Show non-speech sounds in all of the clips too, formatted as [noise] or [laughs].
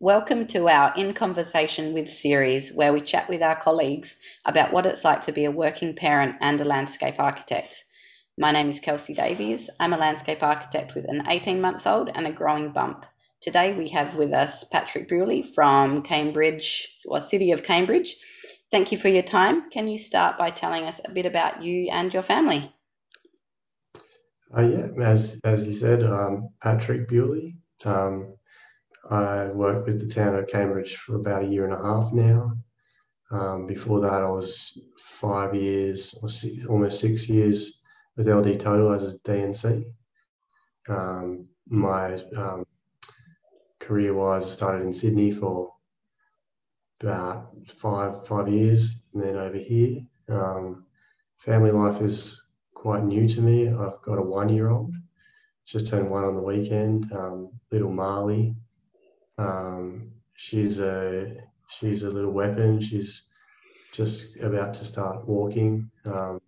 Welcome to our In Conversation with series, where we chat with our colleagues about what it's like to be a working parent and a landscape architect. My name is Kelsey Davies. I'm a landscape architect with an 18 month old and a growing bump. Today we have with us Patrick Bewley from Cambridge, or City of Cambridge. Thank you for your time. Can you start by telling us a bit about you and your family? Uh, yeah, as as you said, um, Patrick Bewley. Um, I worked with the town of Cambridge for about a year and a half now. Um, before that, I was five years or six, almost six years with LD Total as a DNC. Um, my um, career-wise, started in Sydney for about five five years, and then over here. Family life is quite new to me. I've got a one-year-old, just turned one on the weekend. Um, little Marley, um, she's a she's a little weapon. She's just about to start walking. Um,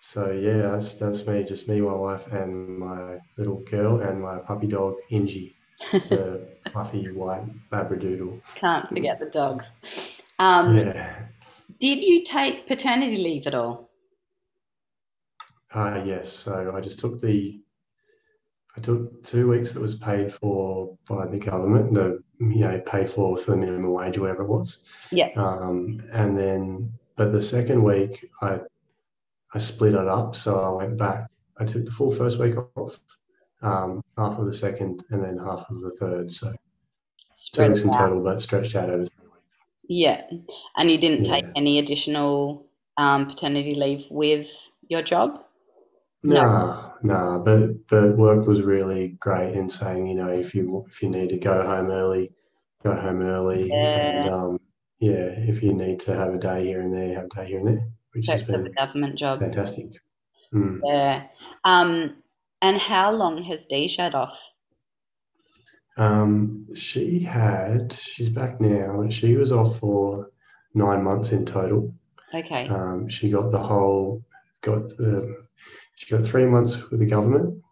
so yeah, that's that's me, just me, my wife, and my little girl, and my puppy dog Ingy, the [laughs] fluffy white Labradoodle. Can't forget the dogs. Um, yeah. Did you take paternity leave at all? Uh, yes. So I just took the I took two weeks that was paid for by the government, the you know paid for for the minimum wage or whatever it was. Yeah. Um, and then, but the second week I I split it up, so I went back. I took the full first week off, um, half of the second, and then half of the third. So Spread two weeks in total, but stretched out over three weeks. Yeah, and you didn't yeah. take any additional um, paternity leave with your job. No, no, but but work was really great in saying, you know, if you if you need to go home early, go home early, yeah. and um, yeah, if you need to have a day here and there, have a day here and there, which has been a government job. Fantastic. Mm. Yeah. Um, and how long has Dee shut off? Um, she had. She's back now. She was off for nine months in total. Okay. Um, she got the whole. Got the she got three months with the government,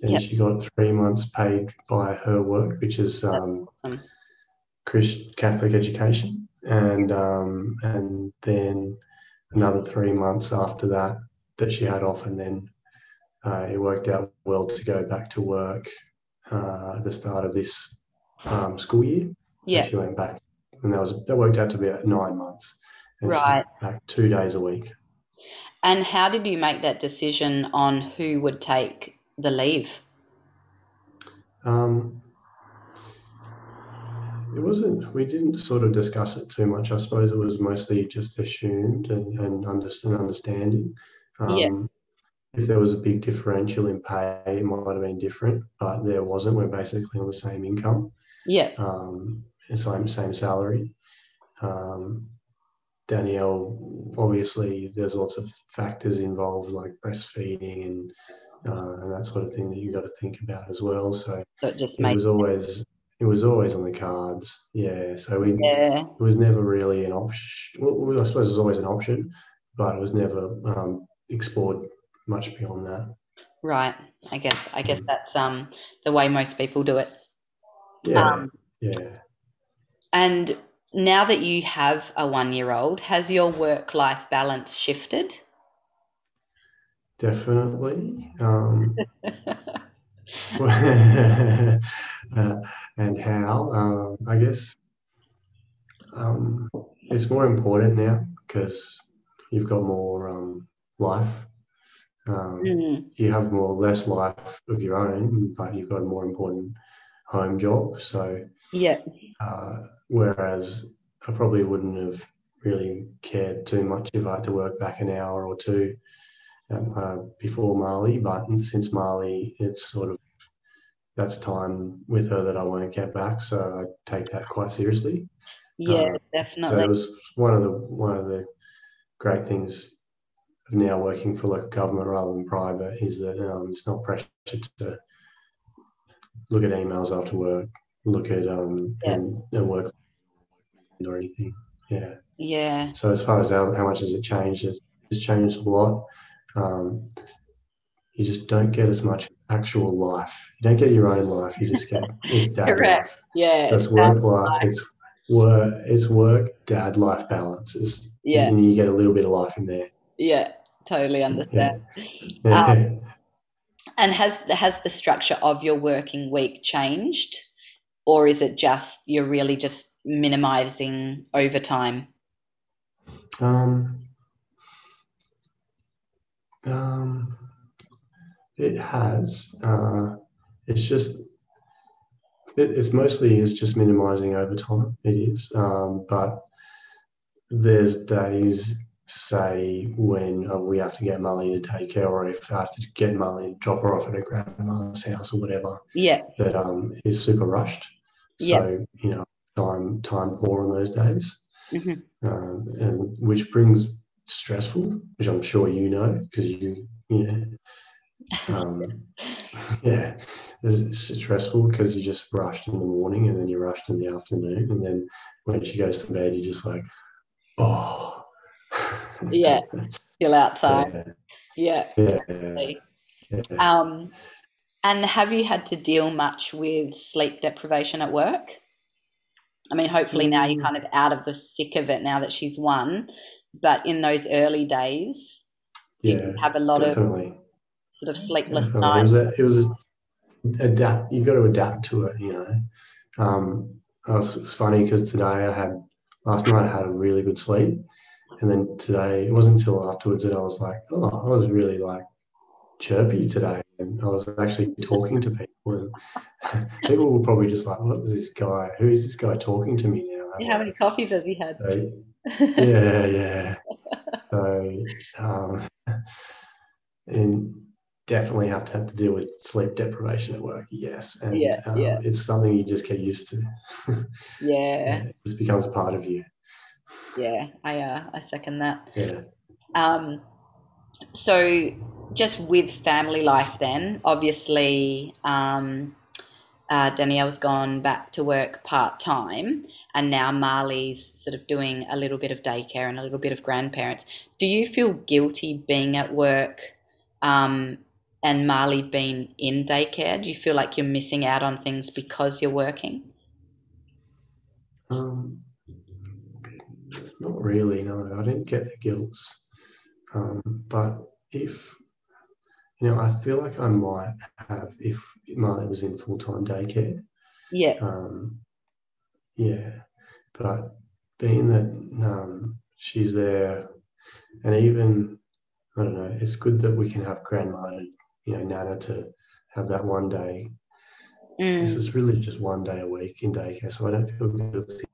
and yep. she got three months paid by her work, which is um, awesome. Christ Catholic education, and um, and then another three months after that that she had off, and then uh, it worked out well to go back to work uh, at the start of this um, school year. Yeah, she went back, and that was that worked out to be nine months. And right, back two days a week. And how did you make that decision on who would take the leave? Um, it wasn't, we didn't sort of discuss it too much. I suppose it was mostly just assumed and, and understanding. Um, yeah. If there was a big differential in pay, it might have been different, but there wasn't. We're basically on the same income. Yeah. Um, same, same salary. Um, Danielle, obviously, there's lots of factors involved like breastfeeding and uh, and that sort of thing that you got to think about as well. So, so it it was always it was always on the cards. Yeah. So we yeah. it was never really an option. Well, I suppose it was always an option, but it was never um, explored much beyond that. Right. I guess I guess mm. that's um the way most people do it. Yeah. Um, yeah. And now that you have a one year old, has your work life balance shifted? Definitely. Um, uh, [laughs] and how? Um, I guess um, it's more important now because you've got more um, life. Mm. You have more less life of your own, but you've got a more important home job. So yeah. Uh, whereas I probably wouldn't have really cared too much if I had to work back an hour or two um, uh, before Marley. But since Marley, it's sort of that's time with her that I won't get back, so I take that quite seriously. Yeah, um, definitely. It was one of the one of the great things of now working for local government rather than private is that um, it's not pressure to look at emails after work, look at um, yeah. and, and work or anything. Yeah. Yeah. So as far as how, how much has it changed, it's, it's changed a lot. Um, you just don't get as much actual life. You don't get your own life. You just get [laughs] it's dad Correct. life. Yeah. That's it's work life. life. It's work. It's work. Dad life balance. It's, Yeah. and you get a little bit of life in there. Yeah. Totally understand. Yeah. Um, And has has the structure of your working week changed, or is it just you're really just minimizing overtime? Um, um, it has. Uh, it's just. It, it's mostly is just minimizing overtime. It is, um, but there's days, say, when uh, we have to get Molly to daycare, or if I have to get Molly, drop her off at her grandma's house or whatever, Yeah. that um, is super rushed. Yeah. So you know, time time poor on those days hmm um, and which brings stressful, which I'm sure you know because you, yeah, um, [laughs] yeah, it's stressful because you just rushed in the morning and then you rushed in the afternoon, and then when she goes to bed, you're just like, oh, Yeah. Still outside. yeah, Yeah. Um, and have you had to deal much with sleep deprivation at work? I mean, hopefully now you're Mm. kind of out of the thick of it now that she's one, but in those early days, did yeah, you have a lot of definitely. sort of sleepless Definitely. It nights? was, a, it was adapt. You got to adapt to it, you know. Um, I was, it's funny because today I had last night I had a really good sleep, and then today it wasn't until afterwards that I was like, oh, I was really like chirpy today, and I was actually talking to people, and [laughs] people were probably just like, what is this guy? Who is this guy talking to me now? Yeah, How many coffees has he had? So, yeah, yeah. So, um, and definitely have to have to deal with sleep deprivation at work. Yes, and Yeah, um, yeah. it's something you just get used to. [laughs] Yeah, it just becomes a part of you. Yeah, I uh, I second that. Yeah. Um, so just with family life, then obviously, um, uh, Danielle's gone back to work part time, and now Marley's sort of doing a little bit of daycare and a little bit of grandparents. Do you feel guilty being at work, um, and Marley being in daycare? Do you feel like you're missing out on things because you're working? Um, not really. No, I didn't get the guilt. Um, but if you know, I feel like I might have if Marley was in full time daycare. Yeah, Um, yeah, but being that um, she's there, and even I don't know, it's good that we can have grandma, to, you know, Nana to have that one day. This mm, is really just one day a week in daycare, so I don't feel guilty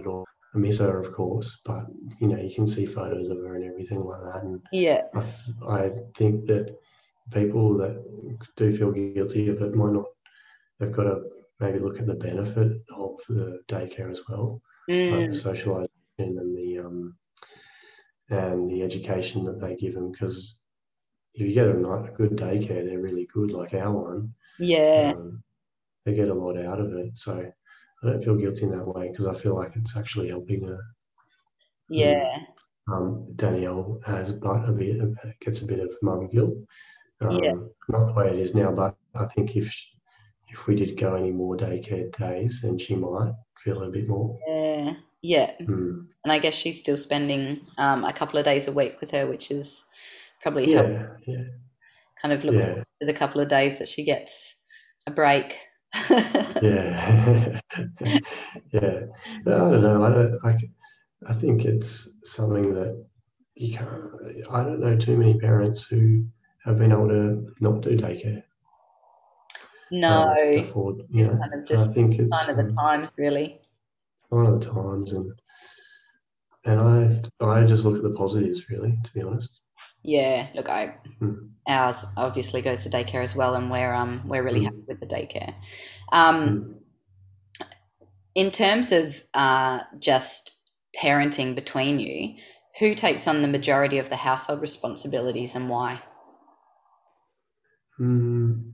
at all. Miss her, of course, but you know, you can see photos of her and everything like that, and yeah, I, f- I think that people that do feel guilty of it might not. They've got to maybe look at the benefit of the daycare as well, like the mm, socialization and the um, and the education that they give them. Because if you get a, a good daycare, they're really good, like our one. yeah, Um, they get a lot out of it, so I don't feel guilty in that way because I feel like it's actually helping her. yeah, Um, Danielle has but a bit gets a bit of mum guilt. Um, Yeah. Not the way it is now, but I think if sh if we did go any more daycare days, then she might feel a bit more. yeah, yeah. Mm. And I guess she's still spending um, a couple of days a week with her, which is probably Yeah, yeah, kind of look yeah, to the couple of days that she gets a break. Yeah, [laughs] yeah. But I don't know. I don't. I think it's something that you can't. I don't know too many parents who have been able to not do daycare. No, um, afford, you know. kind of And I think it's sign of the um, times, really. one of the times, and and I I just look at the positives, really, to be honest. Yeah, look, I Mm. ours obviously goes to daycare as well, and we're um we're really Mm. happy with the daycare. Um, Mm. in terms of uh, just parenting between you, who takes on the majority of the household responsibilities and why? Mm.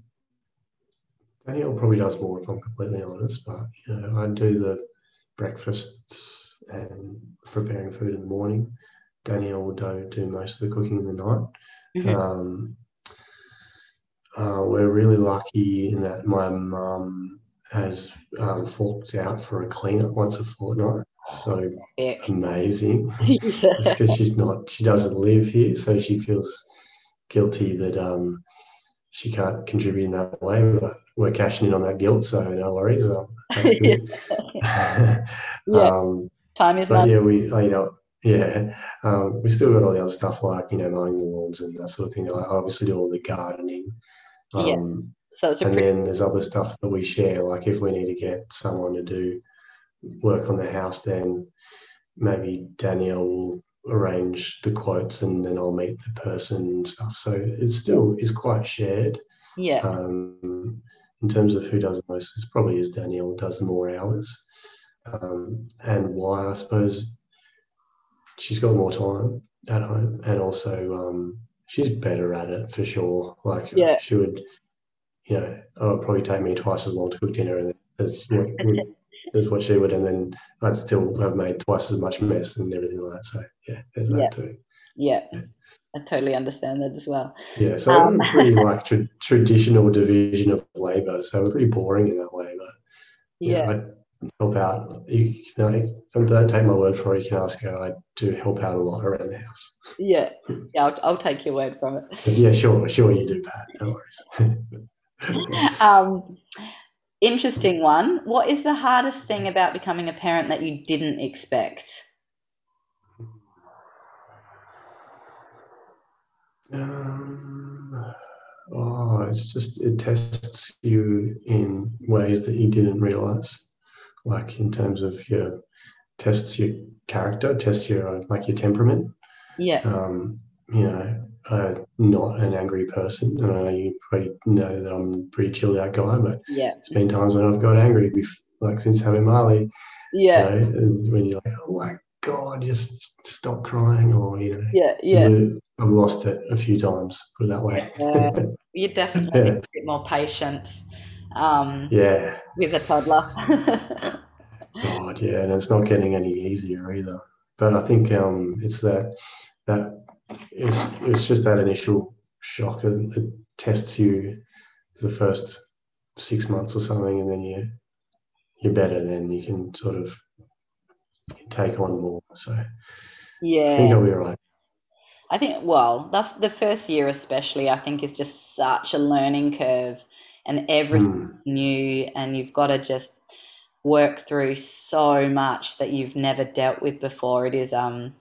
Danielle probably does more, if I'm completely honest. But you know, I do the breakfasts and preparing food in the morning. Danielle will do, do most of the cooking in the night. Mhm. Um, uh, we're really lucky in that my mum has um, forked out for a cleanup once a fortnight. So Heck. amazing. [laughs] It's because she's not, she doesn't live here, so she feels guilty that um, she can't contribute in that way. But we're cashing in on that guilt, so no worries. Um, that's [laughs] good. [laughs] Yeah. um, Time is but money. yeah, we, uh, you know, yeah, um, we still got all the other stuff like you know mowing the lawns and that sort of thing. I obviously do all the gardening. Yeah. Um, So it's a and pretty then there's other stuff that we share. Like if we need to get someone to do work on the house, then maybe Danielle will arrange the quotes and then I'll meet the person and stuff. So it still is quite shared. yeah. Um, in terms of who does the most, it's probably is Danielle does more hours. Um, and why, I suppose, she's got more time at home and also um, she's better at it for sure. Like Yeah. she would, you know, it would probably take me twice as long to cook dinner and as what, [laughs] as what she would, and then I'd still have made twice as much mess and everything like that. So yeah, there's that Yeah. too. Yeah. I totally understand that as well. Yeah, so Um, pretty [laughs] like tra- traditional division of labour. So we're pretty boring in that way, but Yeah. I help out. You, know, don't, take my word for it. You can ask her. I do help out a lot around the house. Yeah. Yeah. I'll, I'll take your word from it. [laughs] Yeah, sure, sure you do, Pat. No worries. [laughs] Um, interesting one. What is the hardest thing about becoming a parent that you didn't expect? um, oh, it's just it tests you in ways that you didn't realise, like in terms of your tests your character, tests your like your temperament. Yeah. um, you know, uh, not an angry person. And I know you probably know that I'm a pretty chilled out guy, but Yeah. there's been times when I've got angry, bef- like since having Marley, Yeah. you know, when you're like, oh my God, just stop crying, or, you know, Yeah. Yeah. I've lost it a few times, put it that way. Yeah. [laughs] You definitely Yeah. need a bit more patience um, yeah. with a toddler. God, yeah, and it's not getting any easier either. But I think um, it's that that it's it's just that initial shock. It, it tests you for the first six months or something, and then you you're better. Then you can sort of take on more. So yeah, I think. I'll be right. I think, well, the, the first year especially, I think is just such a learning curve and everything Mm, new, and you've got to just work through so much that you've never dealt with before. It is, um,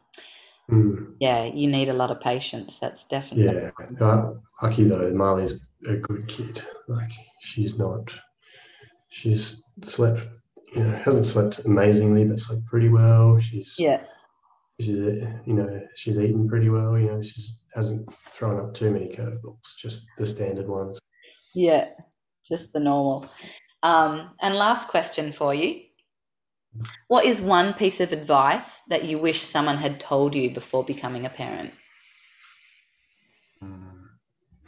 mm, yeah, you need a lot of patience. That's definitely, yeah. Uh, lucky though, Marley's a good kid. Like she's not. She's slept. You know, hasn't slept amazingly, but slept pretty well. She's yeah, she's uh, you know she's eaten pretty well. You know, she hasn't thrown up too many curveballs, just the standard ones. yeah, just the normal. Um, and last question for you. What is one piece of advice that you wish someone had told you before becoming a parent?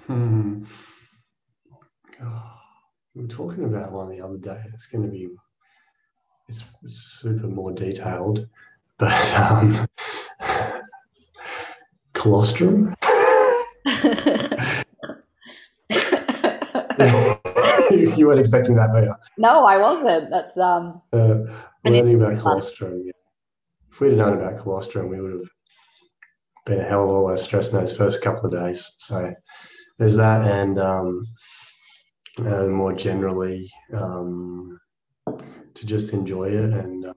Hmm. [laughs] Oh, we were talking about one the other day. It's going to be it's super more detailed, but um, [laughs] colostrum. [laughs] [laughs] you weren't expecting that, were you? no, I wasn't. That's um, Uh, learning about colostrum. Yeah. If we'd have known about colostrum, we would have been a hell of a lot less stressed in those first couple of days. So there's that, and um, uh, more generally, um, to just enjoy it and um,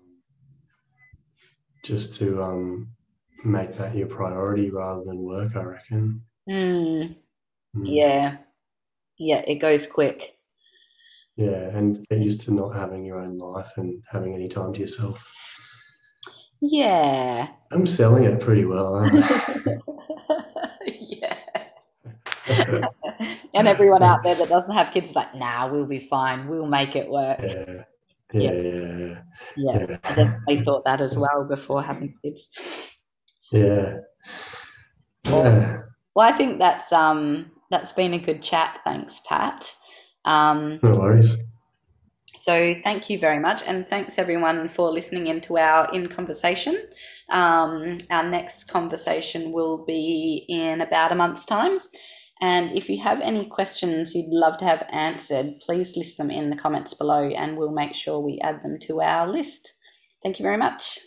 just to um, make that your priority rather than work. I reckon. mm, Mm. yeah, yeah, it goes quick. Yeah, and get used to not having your own life and having any time to yourself. Yeah. I'm selling it pretty well. aren't yeah. [laughs] And everyone out there that doesn't have kids is like, nah, we'll be fine. We'll make it work. yeah, yeah, yeah, yeah, Yeah. yeah. I definitely thought that as well before having kids. yeah. Yeah. Well, I think that's um that's been a good chat. Thanks, Pat. Um, No worries. so thank you very much, and thanks everyone for listening in to our in conversation. Um, our next conversation will be in about a month's time, And if you have any questions you'd love to have answered, please list them in the comments below and we'll make sure we add them to our list. Thank you very much.